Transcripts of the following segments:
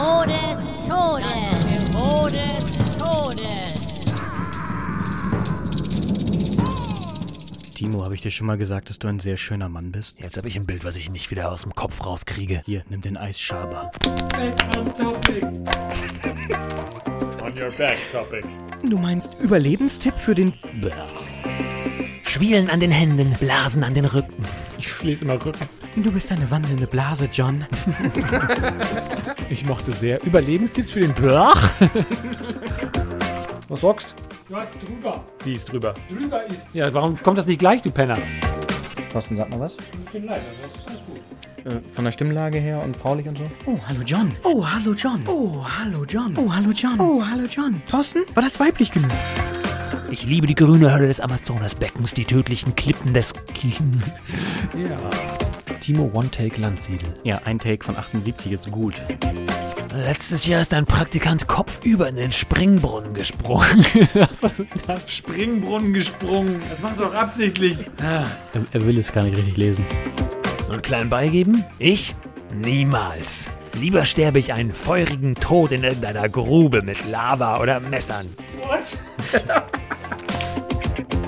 Angebot des Todes. Angebot des Todes. Timo, habe ich dir schon mal gesagt, dass du ein sehr schöner Mann bist? Jetzt habe ich ein Bild, was ich nicht wieder aus dem Kopf rauskriege. Hier, nimm den Eisschaber. On your back topic. Du meinst Überlebenstipp für den... Schwielen an den Händen, Blasen an den Rücken. Ich schließe immer Rücken. Du bist eine wandelnde Blase, John. Ich mochte sehr. Überlebenstipps für den Blach. Was sagst Du hast drüber. Wie ist drüber? Drüber ist Ja, warum kommt das nicht gleich, du Penner? Thorsten, sag mal was. ein bisschen leiser. Das ist alles gut. Äh, von der Stimmlage her und fraulich und so? Oh, hallo John. Oh, hallo John. Oh, hallo John. Oh, hallo John. Oh, hallo John. Thorsten, war das weiblich genug? Ich liebe die grüne Hölle des Amazonasbeckens, die tödlichen Klippen des... Ja. Timo One-Take Landsiedel. Ja, ein Take von 78 ist gut. Letztes Jahr ist ein Praktikant kopfüber in den Springbrunnen gesprungen. Was ist das? Springbrunnen gesprungen. Das machst du doch absichtlich. Er, er will es gar nicht richtig lesen. Und klein beigeben? Ich? Niemals. Lieber sterbe ich einen feurigen Tod in irgendeiner Grube mit Lava oder Messern.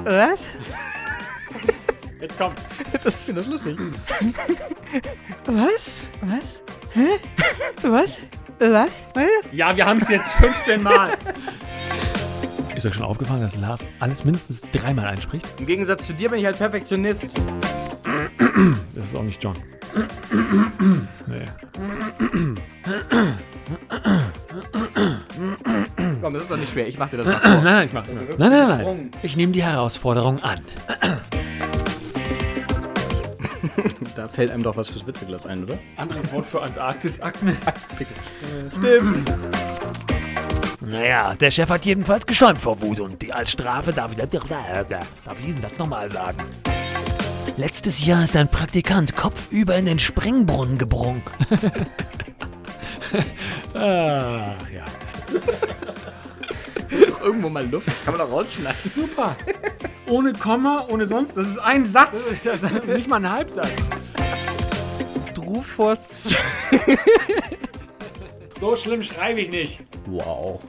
Was? Jetzt komm. Das ich finde das lustig. Was? Was? Hä? Was? Was? Was? Ja, wir haben es jetzt 15 Mal. Ist euch schon aufgefallen, dass Lars alles mindestens dreimal einspricht? Im Gegensatz zu dir bin ich halt Perfektionist. Das ist auch nicht John. nee. Komm, das ist doch nicht schwer. Ich mach dir das mal Nein, nein, ich mach. Nein, nein, nein. nein. Ich nehme die Herausforderung an. Da fällt einem doch was fürs Witzeglas ein, oder? Anderes Wort für Antarktis-Akne. Stimmt. Naja, der Chef hat jedenfalls geschäumt vor Wut und die, als Strafe darf ich, darf ich diesen Satz nochmal sagen. Letztes Jahr ist ein Praktikant kopfüber in den Springbrunnen gebrungen. Ach ja. Irgendwo mal Luft. Das kann man doch rausschneiden. Super. Ohne Komma, ohne sonst. Das ist ein Satz. Das ist nicht mal ein Halbsatz. Drufos. So schlimm schreibe ich nicht. Wow.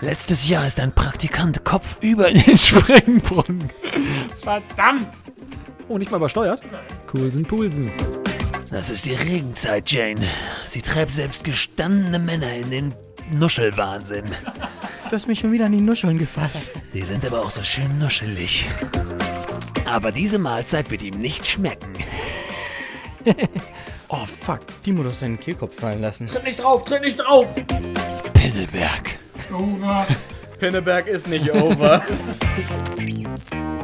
Letztes Jahr ist ein Praktikant kopfüber in den Springbrunnen. Verdammt. Oh, nicht mal übersteuert? Coolsen Pulsen. Das ist die Regenzeit, Jane. Sie treibt selbst gestandene Männer in den Nuschelwahnsinn. Du hast mich schon wieder an die Nuscheln gefasst. Die sind aber auch so schön nuschelig. Aber diese Mahlzeit wird ihm nicht schmecken. Oh, fuck. Timo, du hast seinen Kehlkopf fallen lassen. Tritt nicht drauf, tritt nicht drauf. Pinneberg. Drüber. Pinneberg ist nicht over.